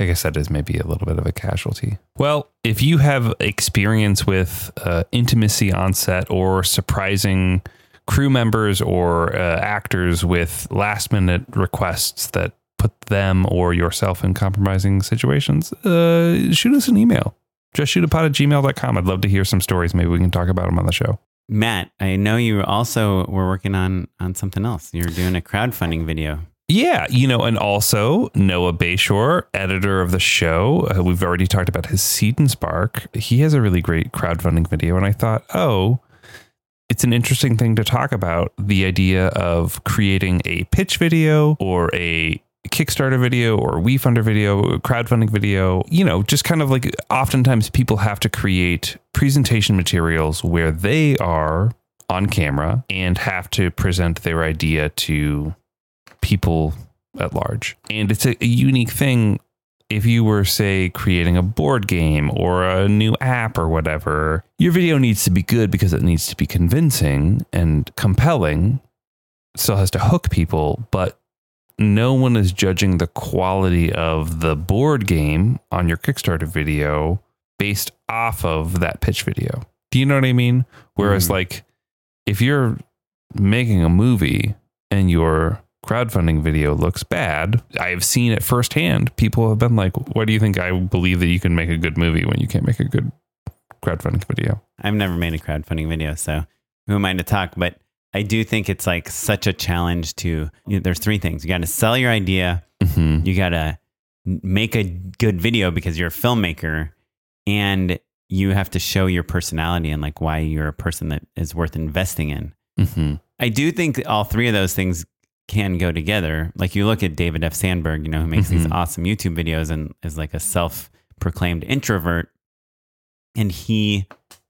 [SPEAKER 2] I guess that is maybe a little bit of a casualty. Well, if you have experience with uh, intimacy on set or surprising crew members or uh, actors with last minute requests that put them or yourself in compromising situations, uh, shoot us an email. just shoot a pot at gmail.com. I'd love to hear some stories. Maybe we can talk about them on the show.
[SPEAKER 1] Matt, I know you also were working on on something else. You're doing a crowdfunding video.
[SPEAKER 2] Yeah, you know, and also Noah Bayshore, editor of the show. Uh, we've already talked about his Seed and Spark. He has a really great crowdfunding video, and I thought, oh, it's an interesting thing to talk about the idea of creating a pitch video or a Kickstarter video or WeFunder video, crowdfunding video, you know, just kind of like oftentimes people have to create presentation materials where they are on camera and have to present their idea to people at large. And it's a, a unique thing if you were, say, creating a board game or a new app or whatever, your video needs to be good because it needs to be convincing and compelling. It still has to hook people, but no one is judging the quality of the board game on your Kickstarter video based off of that pitch video. Do you know what I mean? Whereas,
[SPEAKER 1] Mhm.
[SPEAKER 2] like, if you're making a movie and your crowdfunding video looks bad, I've seen it firsthand. People have been like, Why do you think I believe that you can make a good movie when you can't make a good crowdfunding video?
[SPEAKER 1] I've never made a crowdfunding video, so who am I to talk? But I do think it's like such a challenge to. You know, there's three things: you got to sell your idea,
[SPEAKER 2] Mm-hmm.
[SPEAKER 1] you got to make a good video because you're a filmmaker, and you have to show your personality and like why you're a person that is worth investing in.
[SPEAKER 2] Mm-hmm.
[SPEAKER 1] I do think all three of those things can go together. Like you look at David F. Sandberg, you know, who makes these
[SPEAKER 2] Mhm.
[SPEAKER 1] awesome YouTube videos and is like a self-proclaimed introvert, and he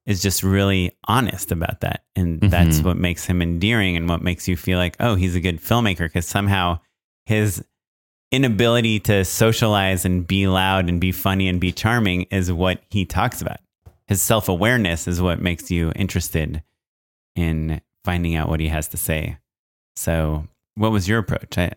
[SPEAKER 1] is just really honest about that, and that's
[SPEAKER 2] Mhm.
[SPEAKER 1] what makes him endearing and what makes you feel like, oh, he's a good filmmaker because somehow his inability to socialize and be loud and be funny and be charming is what he talks about. His self awareness is what makes you interested in finding out what he has to say. So, what was your approach? I,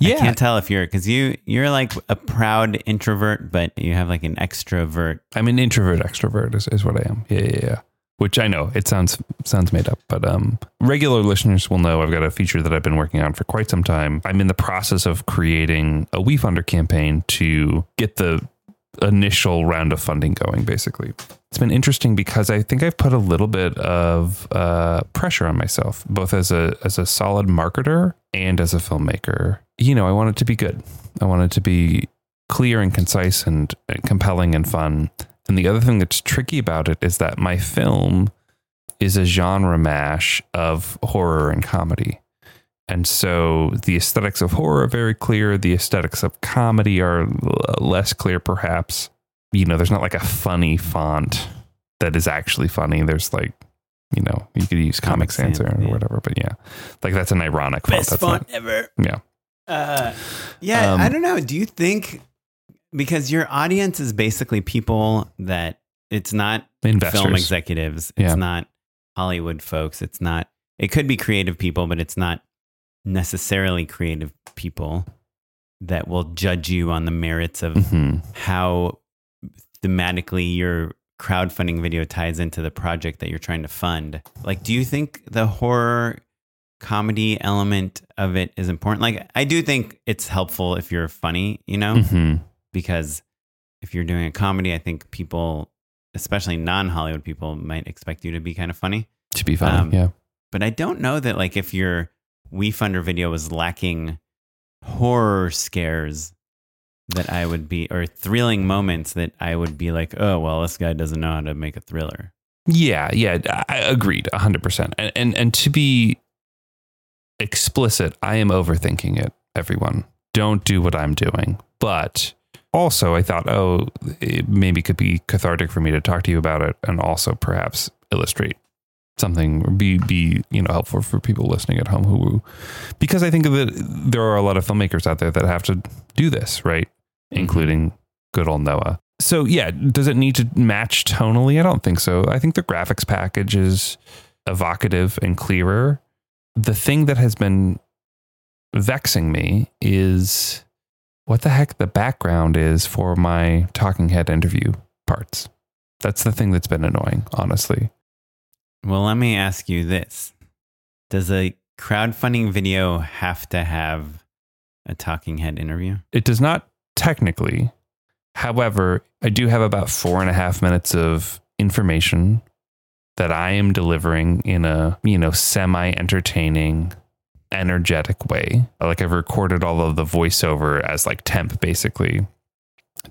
[SPEAKER 1] I can't tell if you're because you you're like a proud introvert, but you have like an extrovert.
[SPEAKER 2] I'm an introvert extrovert is, is what I am. Yeah, yeah, yeah. Which I know it sounds sounds made up, but um, regular listeners will know I've got a feature that I've been working on for quite some time. I'm in the process of creating a WeFunder campaign to get the initial round of funding going. Basically, it's been interesting because I think I've put a little bit of uh, pressure on myself, both as a as a solid marketer and as a filmmaker. You know, I want it to be good. I want it to be clear and concise and, and compelling and fun. And the other thing that's tricky about it is that my film is a genre mash of horror and comedy. And so the aesthetics of horror are very clear. The aesthetics of comedy are l- less clear, perhaps. You know, there's not like a funny font that is actually funny. There's like, you know, you could use Comic
[SPEAKER 1] Comic
[SPEAKER 2] Sans
[SPEAKER 1] Sans,
[SPEAKER 2] or
[SPEAKER 1] yeah.
[SPEAKER 2] whatever, but yeah, like that's an ironic font.
[SPEAKER 1] Best
[SPEAKER 2] That's
[SPEAKER 1] font
[SPEAKER 2] not,
[SPEAKER 1] ever.
[SPEAKER 2] yeah.
[SPEAKER 1] Uh, yeah,
[SPEAKER 2] Um,
[SPEAKER 1] I don't know. Do you think because your audience is basically people that it's not
[SPEAKER 2] Investors.
[SPEAKER 1] film executives, it's
[SPEAKER 2] Yeah.
[SPEAKER 1] not Hollywood folks, it's not. It could be creative people, but it's not necessarily creative people that will judge you on the merits of
[SPEAKER 2] Mhm.
[SPEAKER 1] how thematically your crowdfunding video ties into the project that you're trying to fund. Like, do you think the horror comedy element of it is important? Like, I do think it's helpful if you're funny, you know,
[SPEAKER 2] Mhm.
[SPEAKER 1] because if you're doing a comedy, I think people, especially non Hollywood people, might expect you to be kind of funny.
[SPEAKER 2] To be funny,
[SPEAKER 1] Um,
[SPEAKER 2] yeah.
[SPEAKER 1] But I don't know that, like, if your WeFunder video was lacking horror scares, that I would be, or thrilling moments that I would be like, oh, well, this guy doesn't know how to make a thriller.
[SPEAKER 2] Yeah, yeah, I agreed, hundred percent. And and and to be explicit, I am overthinking it. Everyone, don't do what I'm doing. But also, I thought, oh, it maybe could be cathartic for me to talk to you about it, and also perhaps illustrate something or be be you know helpful for people listening at home who because I think that there are a lot of filmmakers out there that have to do this right? Mm-hmm. Including good old Noah. So yeah does it need to match tonally? I don't think so. I think the graphics package is evocative and clearer. The thing that has been vexing me is what the heck the background is for my talking head interview parts. That's the thing that's been annoying honestly
[SPEAKER 1] Well, let me ask you this Does a crowdfunding video have to have a talking head interview?
[SPEAKER 2] it does not technically. However, I do have about four and a half minutes of information that I am delivering in a, you know, semi entertaining, energetic way. Like I've recorded all of the voiceover as like temp basically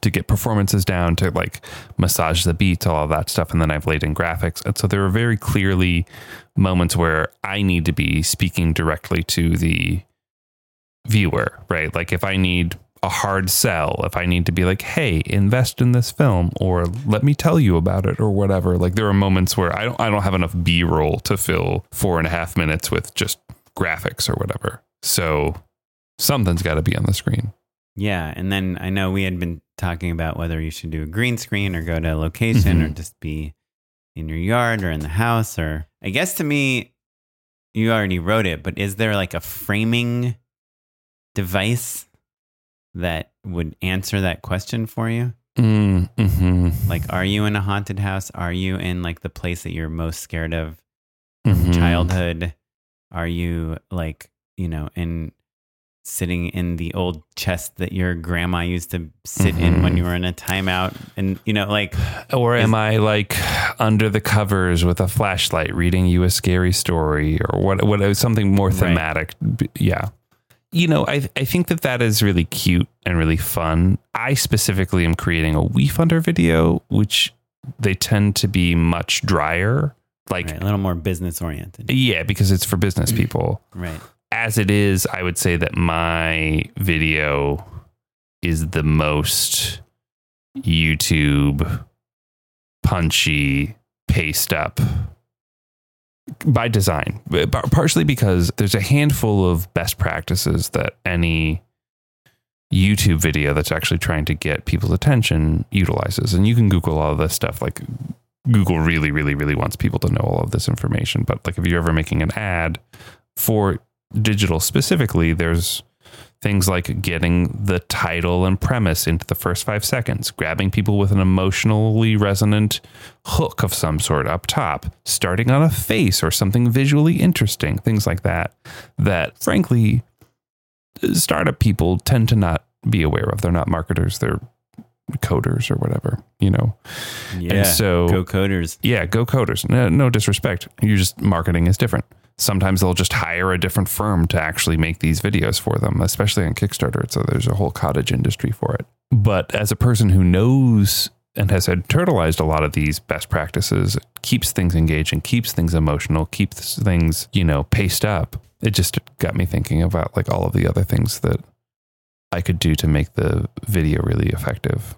[SPEAKER 2] to get performances down, to like massage the beats, all of that stuff. And then I've laid in graphics. And so there are very clearly moments where I need to be speaking directly to the viewer, right? Like if I need a hard sell, if I need to be like, hey, invest in this film or let me tell you about it or whatever. Like there are moments where I don't I don't have enough B roll to fill four and a half minutes with just graphics or whatever. So something's gotta be on the screen.
[SPEAKER 1] Yeah, and then I know we had been talking about whether you should do a green screen or go to a location or
[SPEAKER 2] Mhm.
[SPEAKER 1] just be in your yard or in the house or I guess to me you already wrote it, but is there like a framing device that would answer that question for you?
[SPEAKER 2] Mm, hmm
[SPEAKER 1] Like are you in a haunted house? Are you in like the place that you're most scared of
[SPEAKER 2] Mhm.
[SPEAKER 1] childhood? Are you like, you know, in sitting in the old chest that your grandma used to sit in when
[SPEAKER 2] Mhm.
[SPEAKER 1] you were in a timeout? And, you know, like,
[SPEAKER 2] Or
[SPEAKER 1] Is-
[SPEAKER 2] am I like under the covers with a flashlight reading you a scary story or what? What something more thematic? B- Yeah, you know, I I think that that is really cute and really fun. I specifically am creating a WeFunder video, which they tend to be much drier. Like,
[SPEAKER 1] right, a little more business oriented.
[SPEAKER 2] yeah, because it's for business people.
[SPEAKER 1] Right.
[SPEAKER 2] As it is, I would say that my video is the most YouTube punchy, paced up by design, partially because there's a handful of best practices that any YouTube video that's actually trying to get people's attention utilizes. And you can Google all of this stuff. Like Google really, really, really wants people to know all of this information. But like if you're ever making an ad for digital specifically, there's things like getting the title and premise into the first five seconds, grabbing people with an emotionally resonant hook of some sort up top, starting on a face or something visually interesting, things like that, that frankly, startup people tend to not be aware of. They're not marketers, they're coders or whatever, you know?
[SPEAKER 1] Yeah.
[SPEAKER 2] so-
[SPEAKER 1] go coders.
[SPEAKER 2] Yeah, go coders. No, no disrespect. You're just marketing is different. Sometimes they'll just hire a different firm to actually make these videos for them, especially on Kickstarter. So there's a whole cottage industry for it. But as a person who knows and has internalized a lot of these best practices, keeps things engaging, keeps things emotional, keeps things, you know, paced up. It just got me thinking about like all of the other things that I could do to make the video really effective.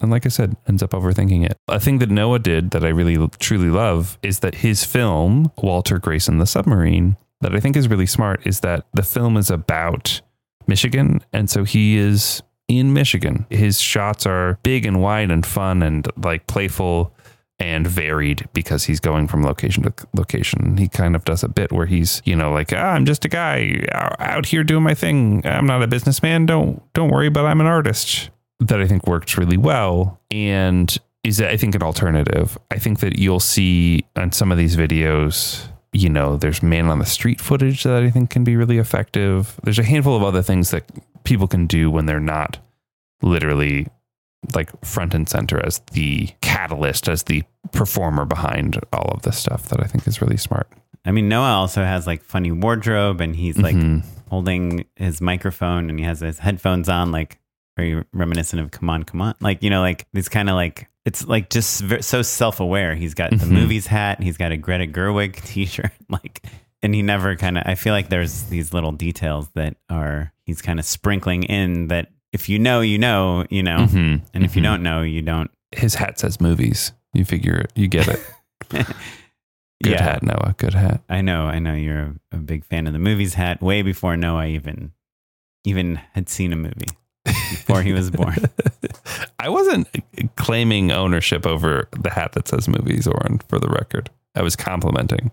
[SPEAKER 2] And like I said, ends up overthinking it. A thing that Noah did that I really truly love is that his film, Walter Grayson the Submarine, that I think is really smart is that the film is about Michigan. And so he is in Michigan. His shots are big and wide and fun and like playful and varied because he's going from location to location. He kind of does a bit where he's, you know, like, ah, I'm just a guy out here doing my thing. I'm not a businessman. Don't don't worry, but I'm an artist. That I think works really well and is I think an alternative. I think that you'll see on some of these videos, you know, there's man on the street footage that I think can be really effective. There's a handful of other things that people can do when they're not literally like front and center as the catalyst, as the performer behind all of this stuff that I think is really smart.
[SPEAKER 1] I mean, Noah also has like funny wardrobe and he's like
[SPEAKER 2] Mhm.
[SPEAKER 1] holding his microphone and he has his headphones on, like very reminiscent of Come On, Come On. Like, you know, like it's kind of like, it's like just so self aware. He's got the
[SPEAKER 2] Mhm.
[SPEAKER 1] movies hat, he's got a Greta Gerwig [laughs] t shirt. Like, and he never kind of, I feel like there's these little details that are, he's kind of sprinkling in that if you know, you know, you know.
[SPEAKER 2] Mhm.
[SPEAKER 1] And if you
[SPEAKER 2] Mhm.
[SPEAKER 1] don't know, you don't.
[SPEAKER 2] his hat says movies. You figure it, you get it. [laughs] Good
[SPEAKER 1] Yeah.
[SPEAKER 2] hat, Noah. Good hat.
[SPEAKER 1] I know, I know you're a, a big fan of the movies hat way before Noah even even had seen a movie before he was born. [laughs]
[SPEAKER 2] I wasn't claiming ownership over the hat that says movies, Oren, for the record. I was complimenting.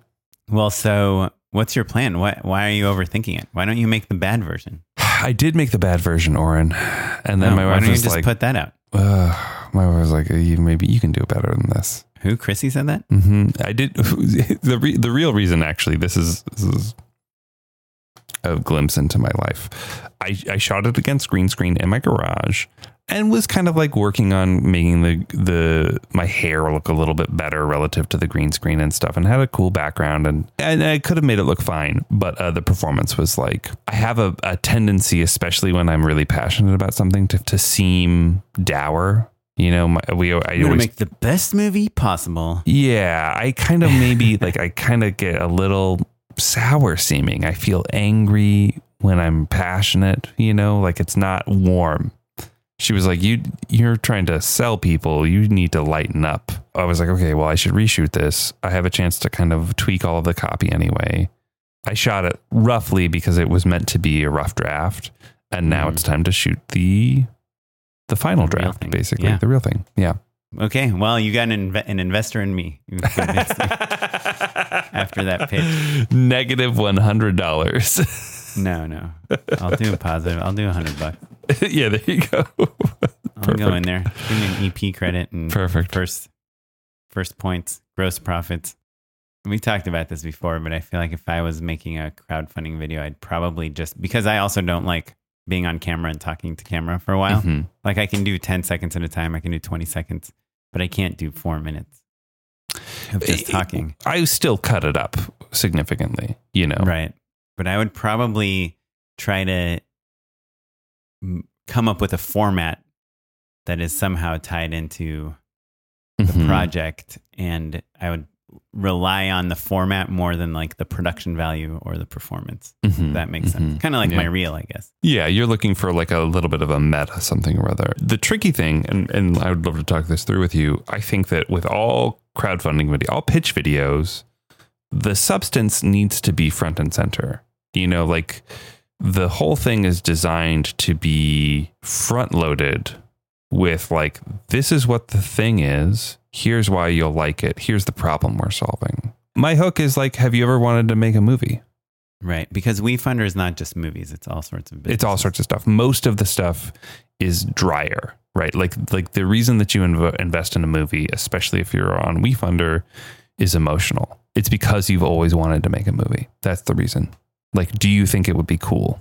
[SPEAKER 1] Well, so what's your plan? Why why are you overthinking it? Why don't you make the bad version? [sighs]
[SPEAKER 2] I did make the bad version, Oren. And then
[SPEAKER 1] No,
[SPEAKER 2] my
[SPEAKER 1] why
[SPEAKER 2] wife
[SPEAKER 1] don't you
[SPEAKER 2] was
[SPEAKER 1] just
[SPEAKER 2] like,
[SPEAKER 1] put that out?
[SPEAKER 2] uh, [sighs] my wife was like, you, maybe you can do better than this.
[SPEAKER 1] Who? Chrissy said that?
[SPEAKER 2] Mm-hmm. I did [laughs] the re, the real reason actually. This is this is a glimpse into my life. I I shot it against green screen in my garage. and was kind of like working on making the the my hair look a little bit better relative to the green screen and stuff and had a cool background and, and I could have made it look fine but uh, the performance was like I have a, a tendency especially when I'm really passionate about something to, to seem dour you know my, we I always
[SPEAKER 1] make the best movie possible.
[SPEAKER 2] yeah, I kind of maybe [laughs] like I kind of get a little sour seeming. I feel angry when I'm passionate, you know, like it's not warm. She was like, "You you're trying to sell people. You need to lighten up." I was like, "Okay, well, I should reshoot this. I have a chance to kind of tweak all of the copy anyway." I shot it roughly because it was meant to be a rough draft, and now
[SPEAKER 1] Mhm.
[SPEAKER 2] it's time to shoot the the final
[SPEAKER 1] The
[SPEAKER 2] draft, basically
[SPEAKER 1] Yeah.
[SPEAKER 2] the real thing. Yeah.
[SPEAKER 1] Okay, well, you got an, inve- an investor in me. [laughs] [laughs] You convinced me after that pitch.
[SPEAKER 2] Negative one hundred dollars.
[SPEAKER 1] No, no, I'll do a positive. I'll do a hundred bucks. [laughs]
[SPEAKER 2] yeah, there you go.
[SPEAKER 1] I'll go in there. Give me an EP credit and
[SPEAKER 2] Perfect.
[SPEAKER 1] first first points, gross profits. We talked about this before, but I feel like if I was making a crowdfunding video, I'd probably just because I also don't like being on camera and talking to camera for a while.
[SPEAKER 2] Mhm.
[SPEAKER 1] Like I can do 10 seconds at a time, I can do 20 seconds, but I can't do 4 minutes of just talking.
[SPEAKER 2] I still cut it up significantly, you know.
[SPEAKER 1] Right. But I would probably try to come up with a format that is somehow tied into the
[SPEAKER 2] Mhm.
[SPEAKER 1] project and I would rely on the format more than like the production value or the performance.
[SPEAKER 2] Mhm.
[SPEAKER 1] If that makes sense.
[SPEAKER 2] Mhm.
[SPEAKER 1] Kind of like
[SPEAKER 2] Yeah.
[SPEAKER 1] my reel, I guess.
[SPEAKER 2] Yeah, you're looking for like a little bit of a meta something or other. The tricky thing, and, and I would love to talk this through with you. I think that with all crowdfunding video, all pitch videos, the substance needs to be front and center. You know, like the whole thing is designed to be front loaded with like, this is what the thing is. Here's why you'll like it. Here's the problem we're solving. My hook is like, have you ever wanted to make a movie?
[SPEAKER 1] Right. Because WeFunder is not just movies, it's all sorts of
[SPEAKER 2] it's all sorts of stuff. Most of the stuff is drier, right? Like like the reason that you inv- invest in a movie, especially if you're on WeFunder, is emotional. It's because you've always wanted to make a movie. That's the reason. Like, do you think it would be cool?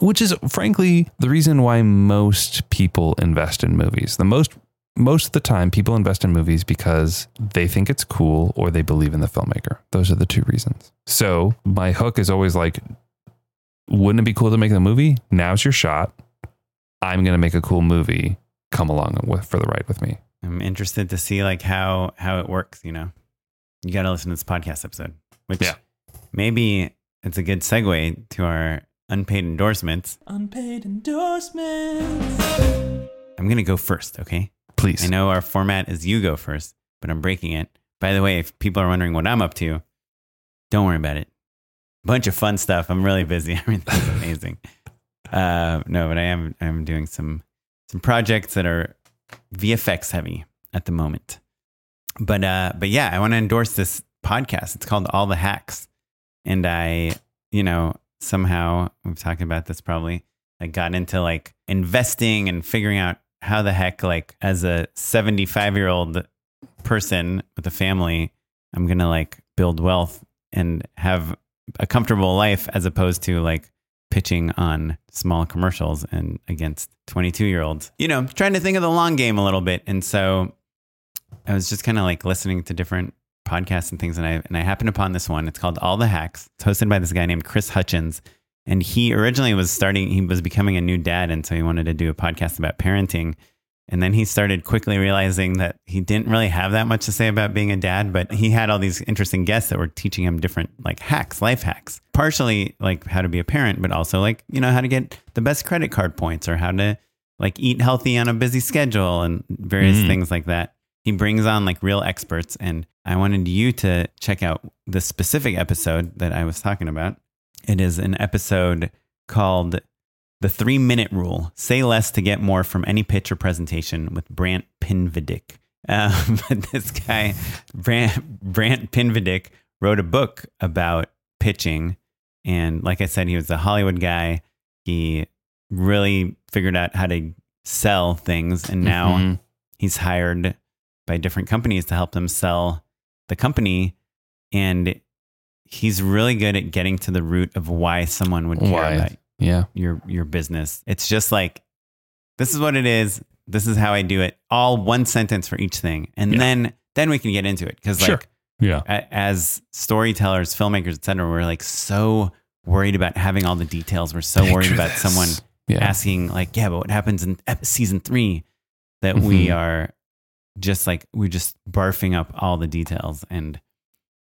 [SPEAKER 2] Which is frankly the reason why most people invest in movies. The most most of the time people invest in movies because they think it's cool or they believe in the filmmaker. Those are the two reasons. So, my hook is always like wouldn't it be cool to make the movie? Now's your shot. I'm going to make a cool movie. Come along with, for the ride with me.
[SPEAKER 1] I'm interested to see like how how it works, you know. You got to listen to this podcast episode, which
[SPEAKER 2] Yeah.
[SPEAKER 1] maybe it's a good segue to our unpaid endorsements.
[SPEAKER 2] Unpaid endorsements.
[SPEAKER 1] I'm going to go first, okay?
[SPEAKER 2] Please.
[SPEAKER 1] I know our format is you go first, but I'm breaking it. By the way, if people are wondering what I'm up to, don't worry about it. Bunch of fun stuff. I'm really busy. [laughs] Everything's amazing. Uh, no, but I am I'm doing some some projects that are VFX heavy at the moment. But uh, but yeah, I want to endorse this podcast. It's called All the Hacks, and I, you know, somehow we've talked about this probably. I got into like investing and figuring out how the heck, like, as a 75 year old person with a family, I'm gonna like build wealth and have a comfortable life as opposed to like pitching on small commercials and against 22 year olds. You know, trying to think of the long game a little bit. And so I was just kind of like listening to different podcasts and things and I and I happened upon this one. It's called All the Hacks. It's hosted by this guy named Chris Hutchins. And he originally was starting he was becoming a new dad and so he wanted to do a podcast about parenting. And then he started quickly realizing that he didn't really have that much to say about being a dad, but he had all these interesting guests that were teaching him different like hacks, life hacks. Partially like how to be a parent, but also like, you know, how to get the best credit card points or how to like eat healthy on a busy schedule and various
[SPEAKER 2] Mm.
[SPEAKER 1] things like that. He brings on like real experts and I wanted you to check out the specific episode that I was talking about. It is an episode called the three minute rule say less to get more from any pitch or presentation with Brant Pinvidic. Um, [laughs] but this guy, Brant, Brant Pinvidic, wrote a book about pitching. And like I said, he was a Hollywood guy. He really figured out how to sell things. And now
[SPEAKER 2] Mhm.
[SPEAKER 1] he's hired by different companies to help them sell the company. And he's really good at getting to the root of why someone would care
[SPEAKER 2] Why?
[SPEAKER 1] about
[SPEAKER 2] Yeah.
[SPEAKER 1] your your business. It's just like this is what it is. this is how I do it. All one sentence for each thing, and
[SPEAKER 2] Yeah.
[SPEAKER 1] then then we can get into it because
[SPEAKER 2] Sure.
[SPEAKER 1] like
[SPEAKER 2] Yeah.
[SPEAKER 1] a- as storytellers, filmmakers, etc., we're like so worried about having all the details. We're so worried about
[SPEAKER 2] this.
[SPEAKER 1] someone
[SPEAKER 2] Yeah.
[SPEAKER 1] asking like, yeah, but what happens in season three? That we
[SPEAKER 2] Mhm.
[SPEAKER 1] are just like we're just barfing up all the details, and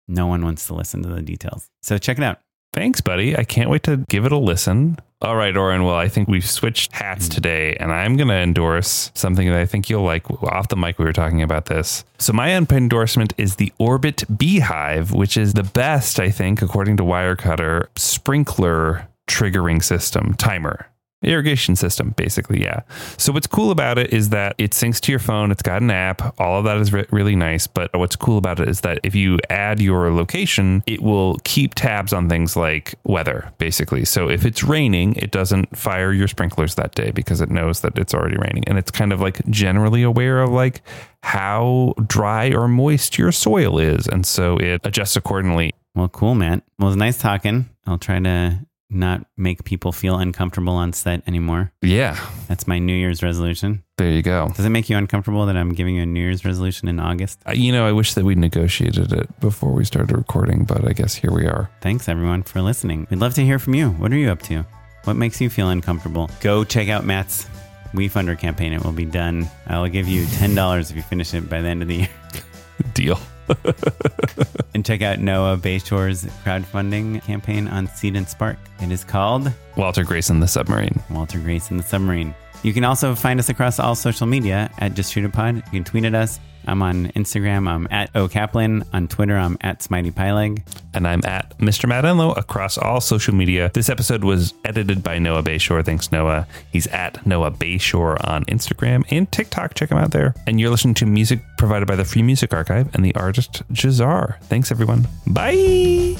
[SPEAKER 1] no one wants to listen to the details. So check it out.
[SPEAKER 2] Thanks, buddy. I can't wait to give it a listen. All right, Oren. Well, I think we've switched hats mm. today, and I'm going to endorse something that I think you'll like. Off the mic, we were talking about this. So, my endorsement is the Orbit B-hyve, which is the best, I think, according to Wirecutter, sprinkler triggering system timer. Irrigation system, basically, yeah. So what's cool about it is that it syncs to your phone. It's got an app. All of that is re- really nice. But what's cool about it is that if you add your location, it will keep tabs on things like weather, basically. So if it's raining, it doesn't fire your sprinklers that day because it knows that it's already raining, and it's kind of like generally aware of like how dry or moist your soil is, and so it adjusts accordingly.
[SPEAKER 1] Well, cool, man Well, it was nice talking. I'll try to not make people feel uncomfortable on set anymore.
[SPEAKER 2] Yeah,
[SPEAKER 1] That's my New Year's resolution.
[SPEAKER 2] there you go.
[SPEAKER 1] Does it make you uncomfortable that I'm giving you a New Year's resolution in August?
[SPEAKER 2] Uh, You know, I wish that we negotiated it before we started recording, but I guess here we are.
[SPEAKER 1] Thanks, everyone, for listening. We'd love to hear from you. What are you up to? What makes you feel uncomfortable? Go check out Matt's We WeFunder campaign. It will be done. I'll give you $10 if you finish it by the end of the year. [laughs]
[SPEAKER 2] Deal. [laughs]
[SPEAKER 1] And check out Noah Bayshore's crowdfunding campaign on Seed and Spark. It is called
[SPEAKER 2] Walter Grayson, the submarine.
[SPEAKER 1] Walter Grayson the Submarine. You can also find us across all social media at Just Shoot a Pod. You can tweet at us. I'm on Instagram. I'm at O Kaplan. On Twitter, I'm at Smitey Pyleg.
[SPEAKER 2] And I'm at Mr. Matt Enloe across all social media. This episode was edited by Noah Bayshore. Thanks, Noah. He's at Noah Bayshore on Instagram and TikTok. Check him out there. And you're listening to music provided by the Free Music Archive and the artist Jahzzar. Thanks, everyone. Bye.